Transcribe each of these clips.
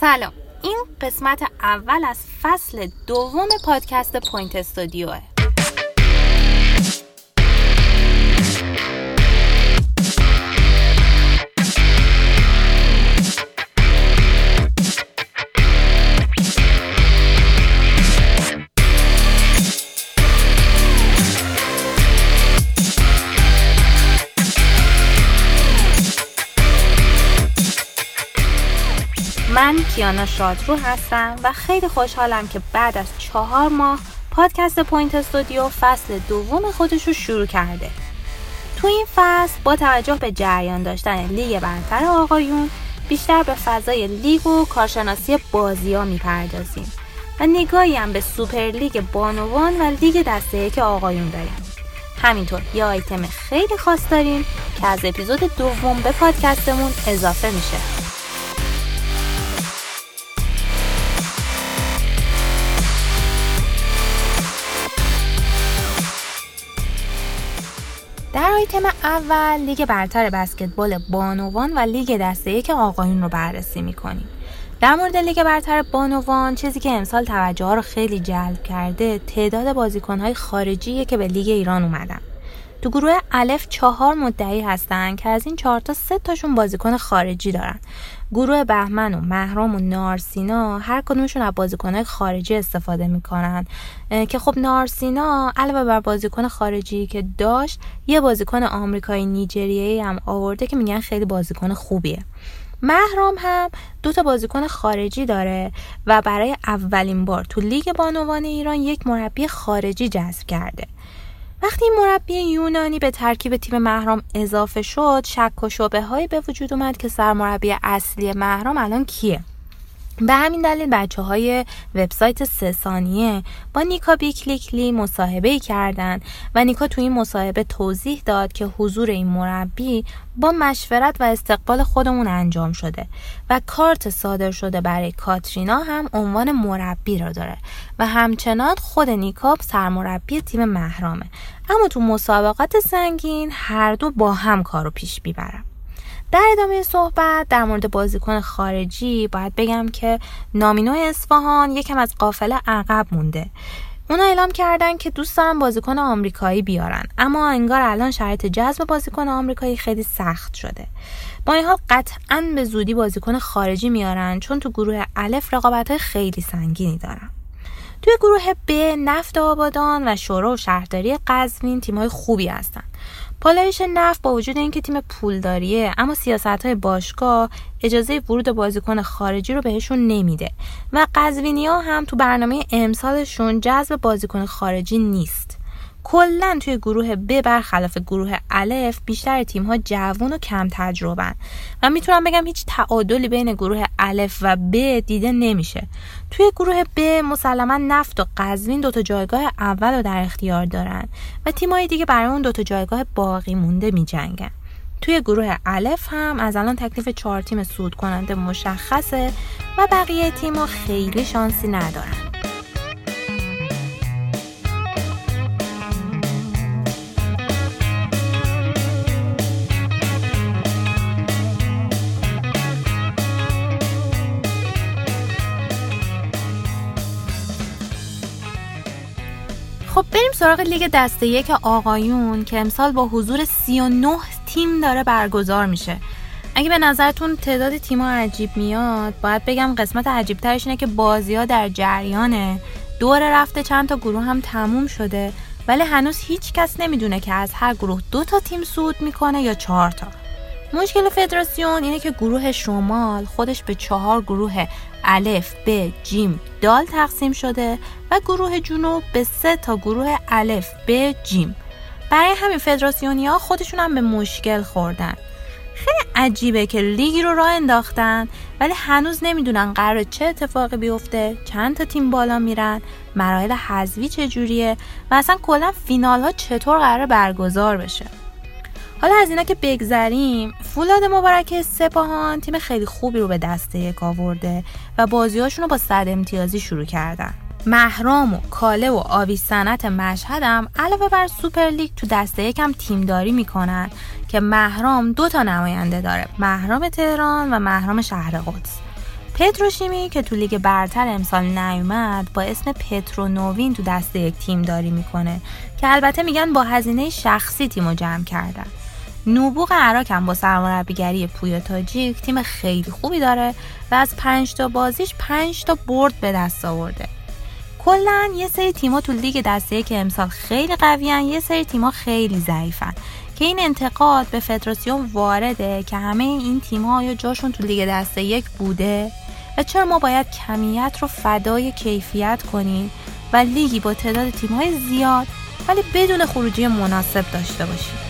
سلام. این قسمت اول از فصل دوم پادکست پوینت استودیوه. کیانا شادرو هستم و خیلی خوشحالم که بعد از چهار ماه پادکست Point Studio فصل دوم خودش رو شروع کرده. تو این فصل با توجه به جریان داشتن لیگ برتر آقایون بیشتر به فضای لیگ و کارشناسی بازی ها می‌پردازیم و نگاهی هم به سوپر لیگ بانوان و لیگ دسته یک آقایون داریم. همینطور یه آیتم خیلی خاص داریم که از اپیزود دوم به پادکستمون اضافه میشه. آیتم اول لیگ برتر بسکتبال بانوان و لیگ دسته یک آقایون رو بررسی می‌کنیم. در مورد لیگ برتر بانوان چیزی که امسال توجه ها رو خیلی جلب کرده تعداد بازیکن های خارجیه که به لیگ ایران اومدن. تو گروه الف چهار مدعی هستن که از این چهار تا سه تاشون بازیکن خارجی دارن. گروه بهمن و مهرام و نارسینا هر کدومشون از بازیکنهای خارجی استفاده می‌کنن. که خب نارسینا علاوه بر بازیکن خارجی که داشت یه بازیکن آمریکایی نیجریایی هم آورده که میگن خیلی بازیکن خوبیه. مهرام هم دو تا بازیکن خارجی داره و برای اولین بار تو لیگ بانوان ایران یک مربی خارجی جذب کرده. وقتی مربی یونانی به ترکیب تیم محرام اضافه شد شک و شبه هایی به وجود اومد که سرمربی اصلی محرام الان کیه. به همین دلیل بچه های وبسایت سه ثانیه با نیکا بیکلیکلی مصاحبه کردند و نیکا تو این مصاحبه توضیح داد که حضور این مربی با مشورت و استقبال خودمون انجام شده و کارت صادر شده برای کاترینا هم عنوان مربی را داره و همچنان خود نیکا سرمربی تیم محرامه. اما تو مسابقات سنگین هر دو با هم کارو پیش می‌برن. در ادامه صحبت در مورد بازیکن خارجی باید بگم که نامینو اصفهان یکم از قافله عقب مونده. اونا اعلام کردن که دوست دارن بازیکن آمریکایی بیارن. اما انگار الان شرایط جذب بازیکن آمریکایی خیلی سخت شده. با این حال قطعا به زودی بازیکن خارجی میارن چون تو گروه الف رقابت خیلی سنگینی دارن. توی گروه ب نفت آبادان و شورا و شهرداری قزوین تیمای خوبی هستن. پالایش نفت با وجود اینکه تیم پولداریه اما سیاست های باشگاه اجازه ورود بازیکن خارجی رو بهشون نمیده. و قزوینی ها هم تو برنامه امسالشون جذب بازیکن خارجی نیست. کلا توی گروه ب برخلاف گروه الف بیشتر تیم ها جوون و کم تجربن و می‌تونم بگم هیچ تعادلی بین گروه الف و ب دیده نمیشه. توی گروه ب مسلما نفت و قزوین دوتا جایگاه اول رو در اختیار دارن و تیمای دیگه برای اون دوتا جایگاه باقی مونده میجنگن. توی گروه الف هم از الان تکلیف چهار تیم سود کننده مشخصه و بقیه تیم‌ها خیلی شانسی ندارن. سراغ لیگ دسته یک آقایون که امسال با حضور 39 تیم داره برگزار میشه. اگه به نظرتون تعداد تیم ها عجیب میاد باید بگم قسمت عجیب ترش اینه که بازی ها در جریانه دور رفته چند تا گروه هم تموم شده ولی هنوز هیچ کس نمی‌دونه که از هر گروه دو تا تیم صعود می‌کنه یا چهار تا. مشکل فدراسیون اینه که گروه شمال خودش به چهار گروه الف ب جیم دال تقسیم شده و گروه جنوب به سه تا گروه الف ب جیم برای همین فدراسیونی ها خودشون هم به مشکل خوردن. خیلی عجیبه که لیگی رو راه انداختن ولی هنوز نمی‌دونن قرار چه اتفاقی بیفته چند تا تیم بالا میرن مراحل حذفی چجوریه و اصلا کلا فینال ها چطور قرار برگزار بشه. حالا از اینا که بگذریم فولاد مبارک سپاهان تیم خیلی خوبی رو به دسته یک آورده و بازیهاشون رو با صد امتیازی شروع کردن. مهرام و کاله و آویسنت مشهدم علاوه بر سوپر لیگ تو دسته یکم تیمداری می‌کنن که مهرام دو تا نماینده داره. مهرام تهران و مهرام شهر قدس. پتروشیمی که تو لیگ برتر امسال نیومد با اسم پترونوین تو دسته یک تیم داری می‌کنه که البته میگن با هزینه شخصی تیمو جمع کردن. نبوغ اراک هم با سرمربیگری پویا تاجیک تیم خیلی خوبی داره و از پنج تا بازیش پنج تا برد به دست آورده. کلا یه سری تیما تو لیگ دسته که امسال خیلی قویان یه سری تیما خیلی ضعیفن که این انتقاد به فدراسیون وارده که همه این تیم‌ها یا جاشون تو لیگ دسته یک بوده و چرا ما باید کمیت رو فدای کیفیت کنیم و لیگی با تعداد تیم‌های زیاد ولی بدون خروجی مناسب داشته باشیم.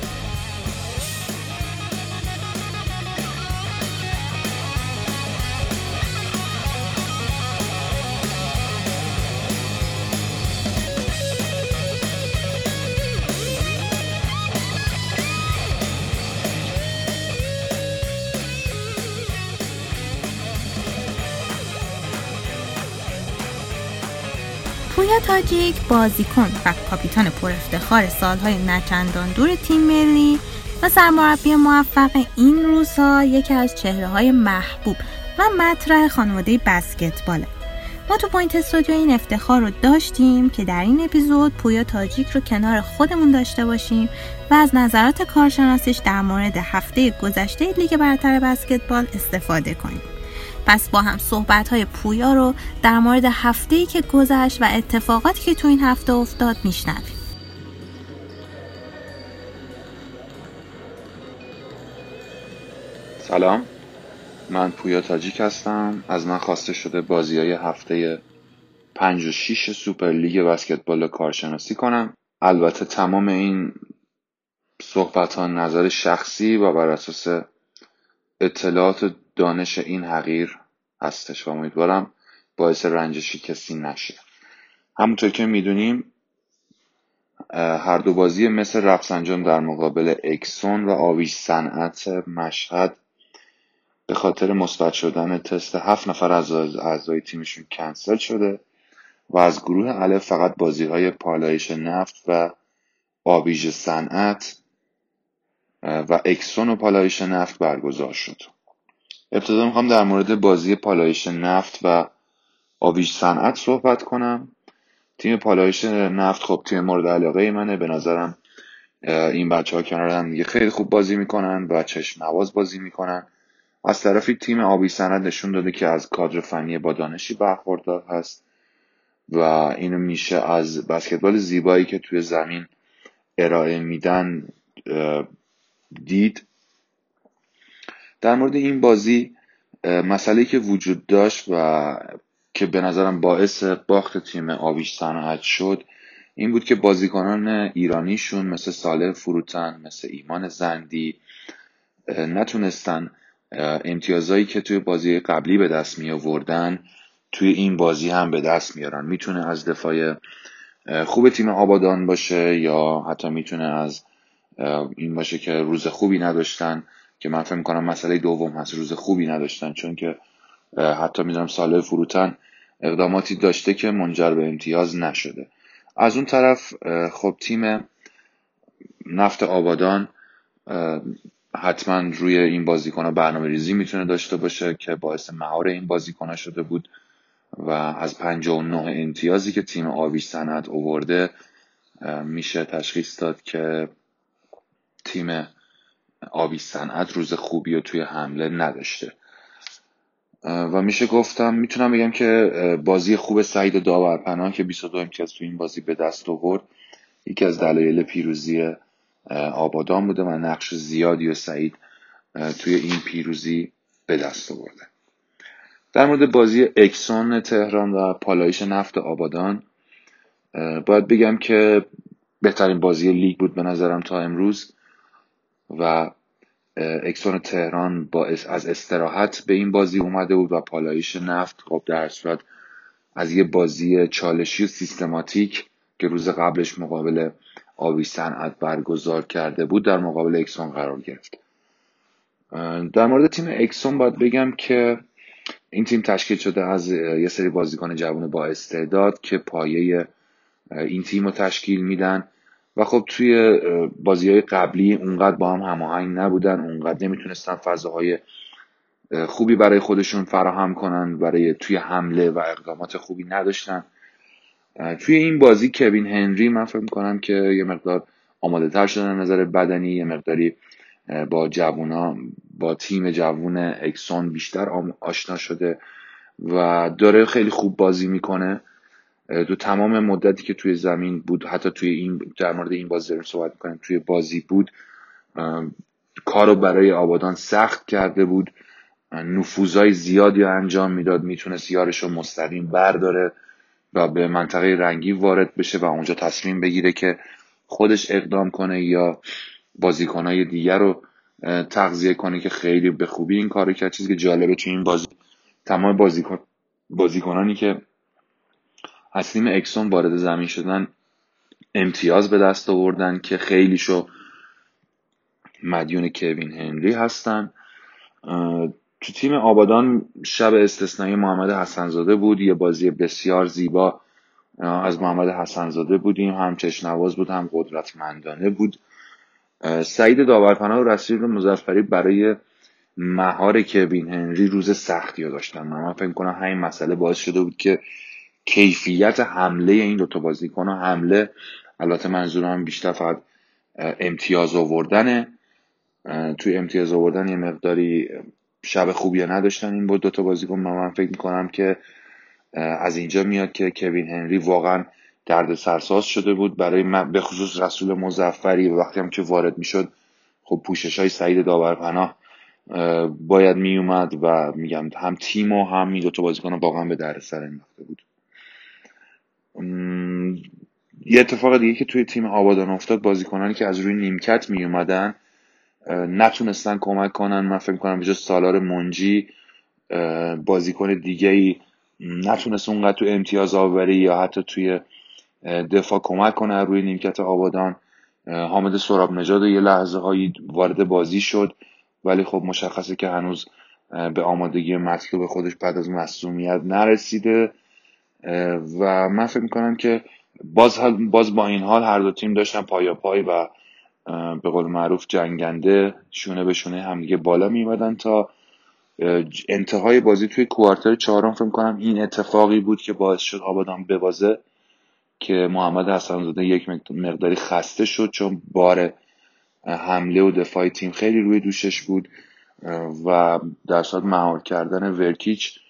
پویا تاجیک بازیکن و کاپیتان پر افتخار سالهای نچندان دور تیم ملی و سرمربی موفق این روزها یکی از چهره های محبوب و مطرح خانواده بسکتباله. ما تو Point Studio این افتخار رو داشتیم که در این اپیزود پویا تاجیک رو کنار خودمون داشته باشیم و از نظرات کارشناسیش در مورد هفته گذشته لیگ برتر بسکتبال استفاده کنیم. پس با هم صحبت های پویا رو در مورد هفته ای که گذشت و اتفاقاتی که تو این هفته افتاد میشنویم. سلام. من پویا تاجیک هستم. از من خواسته شده بازی های هفته 5 و 6 سوپر لیگ بسکتبال کارشناسی کنم. البته تمام این صحبت ها نظر شخصی و بر اساس اطلاعات دانش این حقیر هستش و امیدوارم باعث رنجشی کسی نشه. همونطور که می‌دونیم هر دو بازی مثل رفسنجان در مقابل اکسون و آویش صنعت مشهد به خاطر مثبت شدن تست هفت نفر از اعضای تیمشون کنسل شده و از گروه الف فقط بازی های پالایش نفت و آبیژ صنعت و اکسون و پالایش نفت برگزار شد. ابتدا می‌خوام در مورد بازی پالایش نفت و آویژ صنعت صحبت کنم. تیم پالایش نفت خب تیم مورد علاقه منه. به نظرم این بچه ها کنار هم دیگه خیلی خوب بازی می‌کنن و چشم نواز بازی می‌کنن. از طرفی تیم آبی سند نشون داده که از کادر فنی با دانشی برخوردار هست و اینو میشه از بسکتبال زیبایی که توی زمین ارائه میدن دید. در مورد این بازی مسئله که وجود داشت و که به نظرم باعث باخت تیم آویش صنعت شد این بود که بازیکنان ایرانیشون مثل ساله فروتن مثل ایمان زندی نتونستن امتیازهایی که توی بازی قبلی به دست می آوردن توی این بازی هم به دست میارن. می‌تونه از دفاع خوب تیم آبادان باشه یا حتی می‌تونه از این باشه که روز خوبی نداشتن. که من فکر می‌کنم مسئله دوم هست روز خوبی نداشتن چون که حتی می‌دونم ساله فروتن اقداماتی داشته که منجر به امتیاز نشده. از اون طرف خب تیم نفت آبادان حتما روی این بازیکن ها برنامه ریزی می‌تونه داشته باشه که باعث مهار این بازیکن شده بود و از 59 امتیازی که تیم آویش سند اوورده میشه تشخیص داد که تیم آبی صنعت روز خوبی و توی حمله نداشته. و میشه گفتم می‌تونم بگم که بازی خوب سعید داورپناه که 22 امتیاز توی این بازی به دست آورد یکی از دلایل پیروزی آبادان بوده و نقش زیادی و سعید توی این پیروزی به دست آورده. در مورد بازی اکسون تهران و پالایش نفت آبادان باید بگم که بهترین بازی لیگ بود به نظرم تا امروز. و اکسون تهران با از استراحت به این بازی اومده بود و پالایش نفت خب در صورت از یه بازی چالشی و سیستماتیک که روز قبلش مقابل آبی صنعت برگزار کرده بود در مقابل اکسون قرار گرفت. در مورد تیم اکسون باید بگم که این تیم تشکیل شده از یه سری بازیکن جوان با استعداد که پایه این تیم رو تشکیل میدن. و خب توی بازی های قبلی اونقدر با هم هماهنگ نبودن اونقدر نمی‌تونستن فضاهای خوبی برای خودشون فراهم کنن برای توی حمله و اقدامات خوبی نداشتن. توی این بازی کوین هنری من فکر می‌کنم که یه مقدار آماده تر شدن نظر بدنی یه مقداری با جوونا با تیم جوون اکسون بیشتر آشنا شده و داره خیلی خوب بازی می‌کنه. تو تمام مدتی که توی زمین بود حتی توی این در مورد این بازی داریم صحبت می‌کنیم توی بازی بود کارو برای آبادان سخت کرده بود. نفوذای زیادی انجام می‌داد می‌تونست یارش رو مستقیم برداره و به منطقه رنگی وارد بشه و اونجا تصمیم بگیره که خودش اقدام کنه یا بازیکنهای دیگر رو تغذیه کنه که خیلی به خوبی این کارو کرد. چیزی که جالبه تو این بازی تمام بازیکن بازیکنانی که از تیم اکسون وارد زمین شدن امتیاز به دست آوردن که خیلیشو مدیون کوین هنری هستن. تو تیم آبادان شب استثنایی محمد حسنزاده بود. یه بازی بسیار زیبا از محمد حسنزاده بودیم. هم چشنواز بود هم قدرتمندانه بود. سعید داورپناه و رسید مزفری برای مهار کوین هنری روز سختی رو داشتن. من فکر کنم همین مسئله باعث شده بود که کیفیت حمله این دوتا بازیکن حمله البته منظورم بیشتر فقط امتیاز آوردنه. توی امتیاز آوردن یه مقداری شب خوبی نداشتن این بود دوتا بازیکن. من فکر می‌کنم که از اینجا میاد که کوین هنری واقعا درد سرساز شده بود. برای به خصوص رسول مزفری و وقتی هم که وارد می‌شد خب پوشش های سعید داورپناه باید میومد و میگم هم تیم و هم این دوتا بازیکن واقعا به درد سر انداخته بود. یه اتفاق دیگه که توی تیم آبادان افتاد بازیکنانی که از روی نیمکت می اومدن نتونستن کمک کنن. من فکر کنم بجز سالار منجی بازیکن دیگه ای نتونست اونقدر تو امتیاز آوری یا حتی توی دفاع کمک کنه روی نیمکت آبادان. حامد سراب نژاد یه لحظه هایی وارد بازی شد ولی خب مشخصه که هنوز به آمادگی مطلوب خودش بعد از مصومیت نرسیده. و من فکر می‌کنم که باز, باز با این حال هر دو تیم داشتن پایا پای و به قول معروف جنگنده شونه به شونه همدیگه بالا میمدن تا انتهای بازی توی کوارتر چهارم فکر کنم این اتفاقی بود که باعث شد آبادان ببازه که محمد حسنزاده یک مقداری خسته شد چون بار حمله و دفاع تیم خیلی روی دوشش بود و در صورت مهار کردن ورکیچ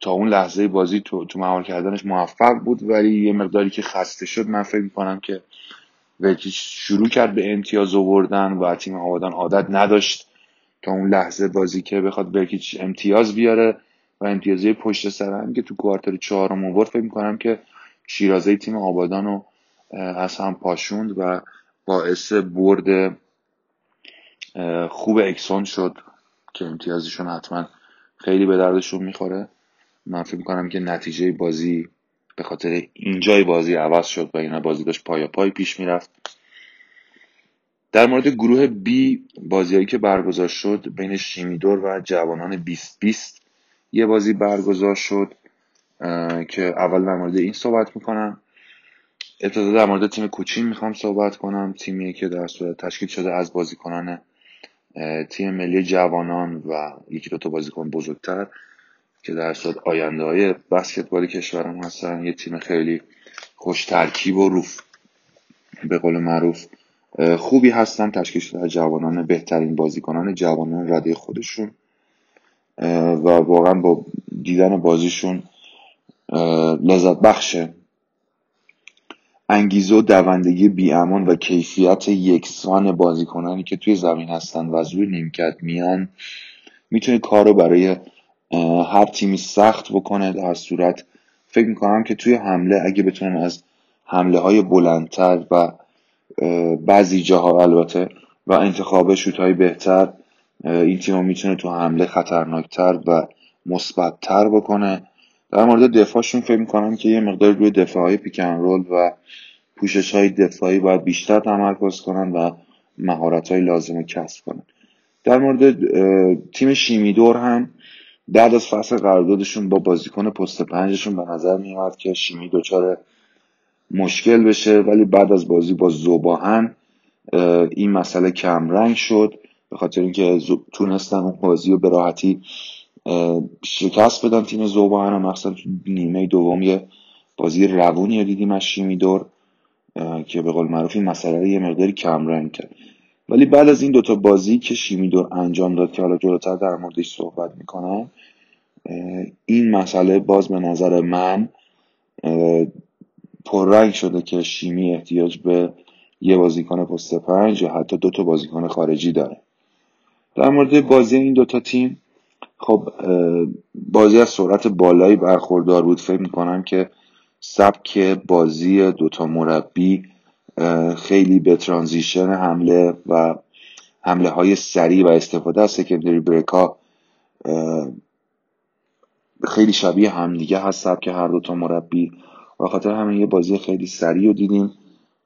تا اون لحظه بازی تو, تو مهار کردنش موفق بود ولی یه مقداری که خسته شد من فکر می‌کنم که ورکیچ شروع کرد به امتیاز آوردن و تیم آبادان عادت نداشت تا اون لحظه بازی که بخواد ورکیچ امتیاز بیاره و امتیازی پشت سر هم که تو کوارتر چهارم آورد فکر می‌کنم که شیرازه تیم آبادان رو از هم پاشوند و باعث برد خوب اکسون شد که امتیازشون حتما خیلی به دردشون می‌خوره. من فکر می‌کنم که نتیجه بازی به خاطر اینجای بازی عوض شد و اینا بازی داشت پای پای پیش می‌رفت. در مورد گروه B بازیهایی که برگزار شد بین شیمیدور و جوانان 2020 یه بازی برگزار شد که اول در مورد این صحبت می‌کنم. ابتدا در مورد تیم کوچین می‌خوام صحبت کنم. تیمی که در صورت تشکیل شده از بازیکنان تیم ملی جوانان و یکی دو تا بازیکن بزرگتر که در صورت آینده های بسکتبال کشورم هستن یه تیم خیلی خوش ترکیب و روف به قول معروف خوبی هستن. تشکیل شده از جوانان بهترین بازیکنان جوانان رده خودشون. و واقعا با دیدن بازیشون لذت بخشه. انگیزه و دوندگی بیامان و کیفیت یکسان بازیکنانی که توی زمین هستن و از روی نیمکت میان می‌تونه کار رو برای هر تیمی سخت بکنه. در صورت فکر می‌کنم که توی حمله اگه بتونن از حمله های بلندتر و بعضی جاها البته و انتخاب شوت های بهتر این تیم می‌تونه تو حمله خطرناکتر و مثبتتر بکنه. در مورد دفاعشون فکر می‌کنم که یه مقدار روی دفاع های پیکن رول و پوشش های دفاعی باید بیشتر تمرکز کنن و مهارت های لازم رو کسب کنن. در مورد تیم شیمیدور هم بعد از فصل قراردادشون با بازیکن پست پنجشون به نظر میاد که شیمی دچار مشکل بشه ولی بعد از بازی با زوباهن این مسئله کمرنگ شد. به خاطر اینکه تونستن اون بازی رو به راحتی شکست بدن تیم زوبان هم مخصوصا نیمه دوم یه بازی روونی دیدیم از شیمیدور که به قول معروف این مسئله یه مقداری کمرنگ کرد. ولی بعد از این دوتا بازی که شیمیدور انجام داد که حالا جلوتر در موردش صحبت می‌کنم این مسئله باز به نظر من پررنگ شده که شیمی احتیاج به یه بازیکن پست پنج یا حتی دو تا بازیکن خارجی داره. در مورد بازی این دوتا تیم خب بازی از سرعت بالایی برخوردار بود. فکر می‌کنم که سبک بازی دوتا مربی خیلی به ترانزیشن حمله و حمله های سریع و استفاده از سکندری بریکا خیلی شبیه همدیگه هست سبک هر دوتا مربی. و خاطر همین یه بازی خیلی سریع رو دیدیم.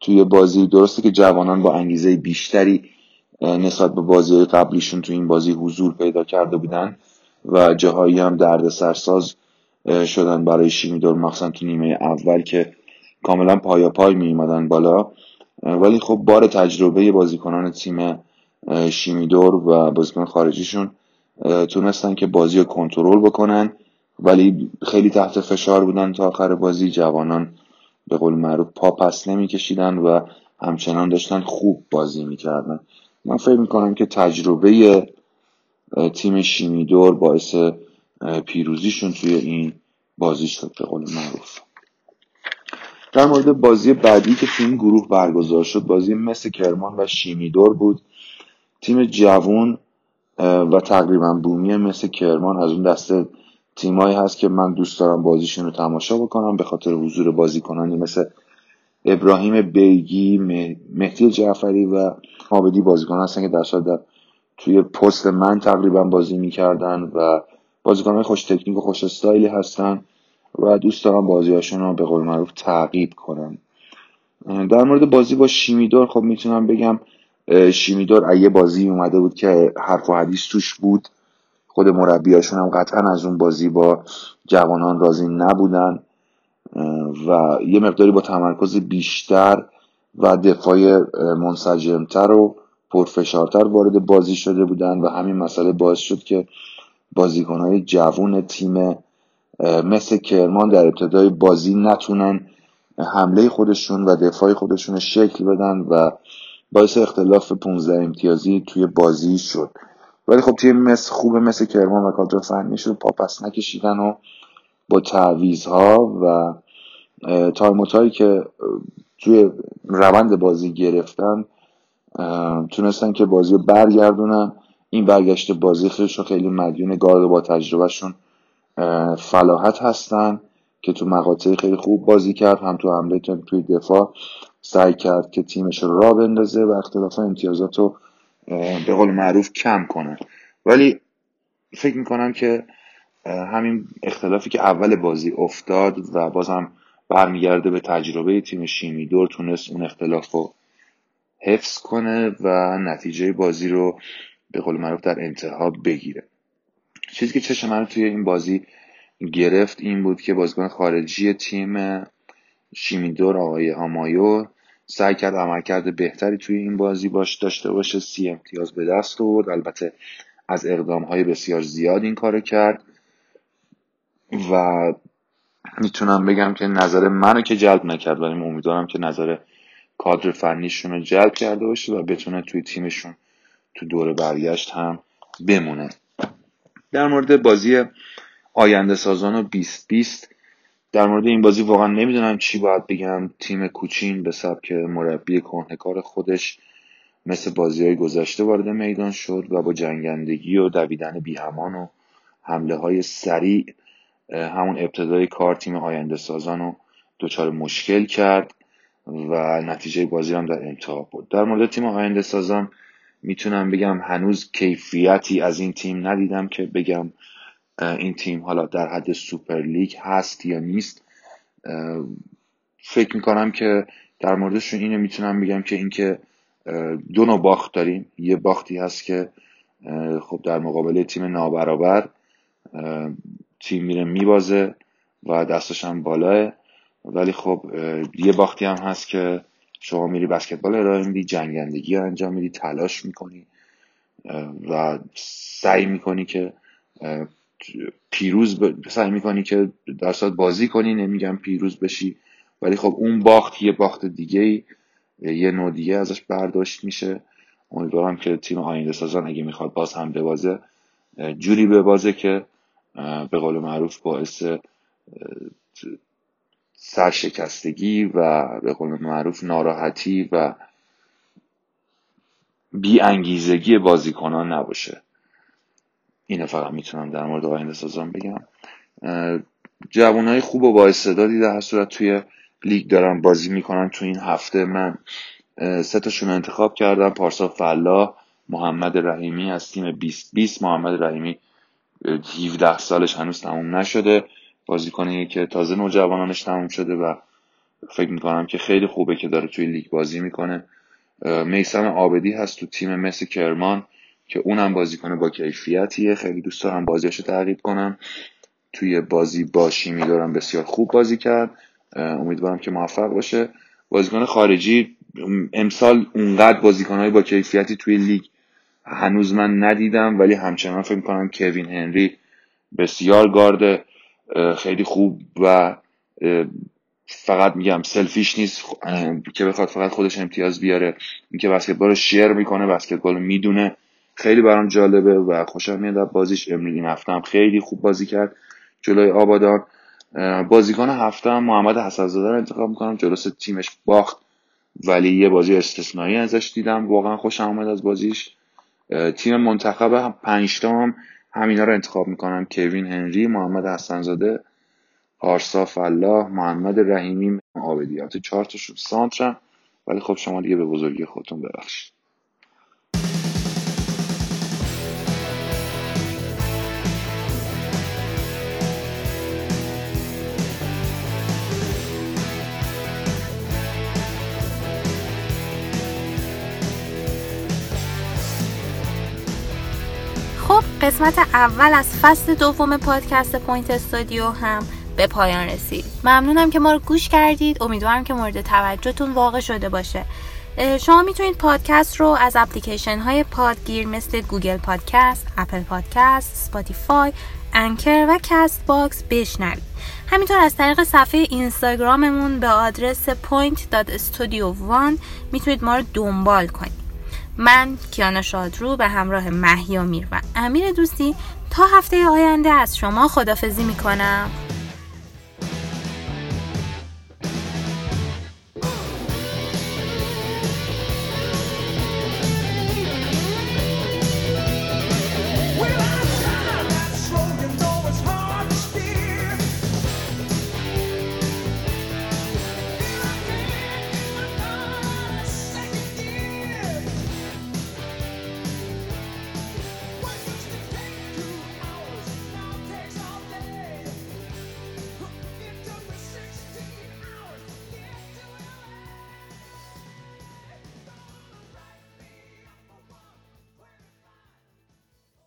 توی بازی درسته که جوانان با انگیزه بیشتری نسبت به بازی قبلیشون توی این بازی حضور پیدا کرده بودن. و جاهایی هم درد سرساز شدن برای شیمیدور مخصوصا تو نیمه اول که کاملا پایا پای می ایمدن بالا ولی خب بار تجربه بازیکنان تیم شیمیدور و بازیکن خارجیشون تونستن که بازی رو کنترل بکنن. ولی خیلی تحت فشار بودن تا آخر بازی. جوانان به قول معروف پا پس نمیکشیدن و همچنان داشتن خوب بازی می‌کردن. من فکر می‌کنم که تجربه تیم شیمیدور باعث پیروزیشون توی این بازی شد به قول معروف. در مورد بازی بعدی که توی این گروه برگزار شد بازی مثل کرمان و شیمیدور بود. تیم جوون و تقریبا بومی مثل کرمان از اون دسته تیمایی هست که من دوست دارم بازیشون رو تماشا بکنم به خاطر حضور بازیکنانی مثل ابراهیم بیگی مهدی جعفری و مابدی بازیکن هستن که در در توی پست من تقریبا بازی می‌کردن و بازیکن خوش تکنیک و خوش استایلی هستن و دوست دارم بازیهاشون رو به قول معروف تعقیب کنم. در مورد بازی با شیمیدور خب می‌تونم بگم شیمیدور یه بازی اومده بود که حرف و حدیث توش بود خود مربیاشون هم قطعا از اون بازی با جوانان راضی نبودن و یه مقداری با تمرکز بیشتر و دفاع منسجمتر و پرفشارتر وارد بازی شده بودن و همین مسئله باعث شد که بازیکنهای جوون تیم مثل کرمان در ابتدای بازی نتونن حمله خودشون و دفاع خودشون شکل بدن و باعث اختلاف 15 امتیازی توی بازی شد. ولی خب تیم مثل خوب مثل کرمان و کادر فنی شد پاپس نکشیدن و با تعویزها و تایموت که توی روند بازی گرفتن تونستن که بازی رو برگردونن. این برگشت بازی خیلیشون خیلی مدیون گارد با تجربهشون فلاحت هستن که تو مقاطع خیلی خوب بازی کرد. هم تو حمله توی دفاع سعی کرد که تیمش رو را بندازه و اختلاف امتیازات رو به قول معروف کم کنه. ولی فکر می‌کنم که همین اختلافی که اول بازی افتاد و بازم برمیگرده به تجربه تیم شیمیدور تونست اون اختلاف رو حفظ کنه و نتیجه بازی رو به قول معروف در انتها بگیره. چیزی که چشم من توی این بازی گرفت این بود که بازیکن خارجی تیم شیمیدور آقای آمایو سعی کرد عملکرد بهتری توی این بازی باش داشته باشه. سی امتیاز به دست آورد. البته از اقدام های بسیار زیاد این کارو کرد. و می‌تونم بگم که نظر منو که جلب نکرد ولی امیدوارم که نظر کادر فنیشون رو جلب کرده باشه و بتونه توی تیمشون تو دور برگشت هم بمونه. در مورد بازی آینده سازان و 2020 در مورد این بازی واقعا نمی‌دونم چی باید بگم. تیم کوچین به سبک مربی کهنکار خودش مثل بازی های گذشته وارد میدان شد و با جنگندگی و دویدن بیهمان و حمله های سریع همون ابتدای کار تیم آینده سازان رو دچار مشکل کرد. و نتیجه بازی هم در انتها بود. در مورد تیم آینده سازان می‌تونم بگم هنوز کیفیتی از این تیم ندیدم که بگم این تیم حالا در حد سوپر لیگ هست یا نیست. فکر می‌کنم که در موردشون اینو می‌تونم بگم که اینکه دو نوع باخت داریم. یه باختی هست که خب در مقابل تیم نابرابر تیم میره میبازه و دستش هم بالاه. ولی خب یه باختی هم هست که شما میری بسکتبال ارائه میدی جنگندگی انجام میدی تلاش می‌کنی و سعی می‌کنی که پیروز ب... سعی می‌کنی که در بازی کنی نمیگم پیروز بشی ولی خب اون باخت یه باخت دیگه یه نوع دیگه ازش برداشت میشه. امیدوارم که تیم آینده سازان اگه می‌خواد باز هم ببازه جوری ببازه که به قول معروف باعث سرشکستگی و به قول معروف ناراحتی و بی انگیزگی بازیکنان نباشه. اینو فقط می‌تونم در مورد آینده سازان بگم. جوانای خوب و با استعدادی در صورت توی لیگ دارن بازی می‌کنن. تو این هفته من سه تاشون انتخاب کردم. پارسا فلا محمد رحیمی از تیم 2020 محمد رحیمی 17 سالش هنوز تموم نشده. بازیکنی که تازه نوجوانانش تموم شده و فکر می‌کنم که خیلی خوبه که داره توی لیگ بازی می‌کنه. میسم آبدی هست تو تیم مسی کرمان که اونم بازیکن با کیفیتیه. خیلی دوست دارم بازیاشو تعقیب کنم. توی بازی با شیمی دارم بسیار خوب بازی کرد. امیدوارم که موفق باشه. بازیکن خارجی امسال اونقدر بازیکنهای با کیفیتی توی لیگ هنوز من ندیدم ولی همچنان فکر کنم کوین هنری بسیار گارد خیلی خوب و فقط میگم سلفیش نیست که بخواد فقط خودش امتیاز بیاره اینکه بسکتبال رو شیر می‌کنه بسکتبال رو می‌دونه. خیلی برام جالبه و خوشم میاد بازیش. امروز این هفته هم خیلی خوب بازی کرد جلوی آبادان. بازیکن هفته هم محمد حسنزاده رو انتخاب می‌کنم. جلوس تیمش باخت ولی یه بازی استثنایی ازش دیدم. واقعا خوشم آمد از بازیش. تیم منتخب پنجتا هم همینا رو انتخاب می‌کنم. کوین هنری محمد حسنزاده پارسا فلاح محمد رحیمی آبدیات چهار تاشون سانترم ولی خب شما دیگه به بزرگی خودتون ببخشید. قسمت اول از فصل دوم پادکست Point Studio هم به پایان رسید. ممنونم که ما رو گوش کردید. امیدوارم که مورد توجهتون واقع شده باشه. شما می‌تونید پادکست رو از اپلیکیشن های پادگیر مثل Google Podcast، Apple Podcast، Spotify، Anchor و CastBox بشنوید. همینطور از طریق صفحه اینستاگراممون به آدرس point.studio1 می‌تونید ما رو دنبال کنید. من کیانا شادرو به همراه مهیا میر و امیر دوستی تا هفته آینده از شما خدافزی می‌کنم.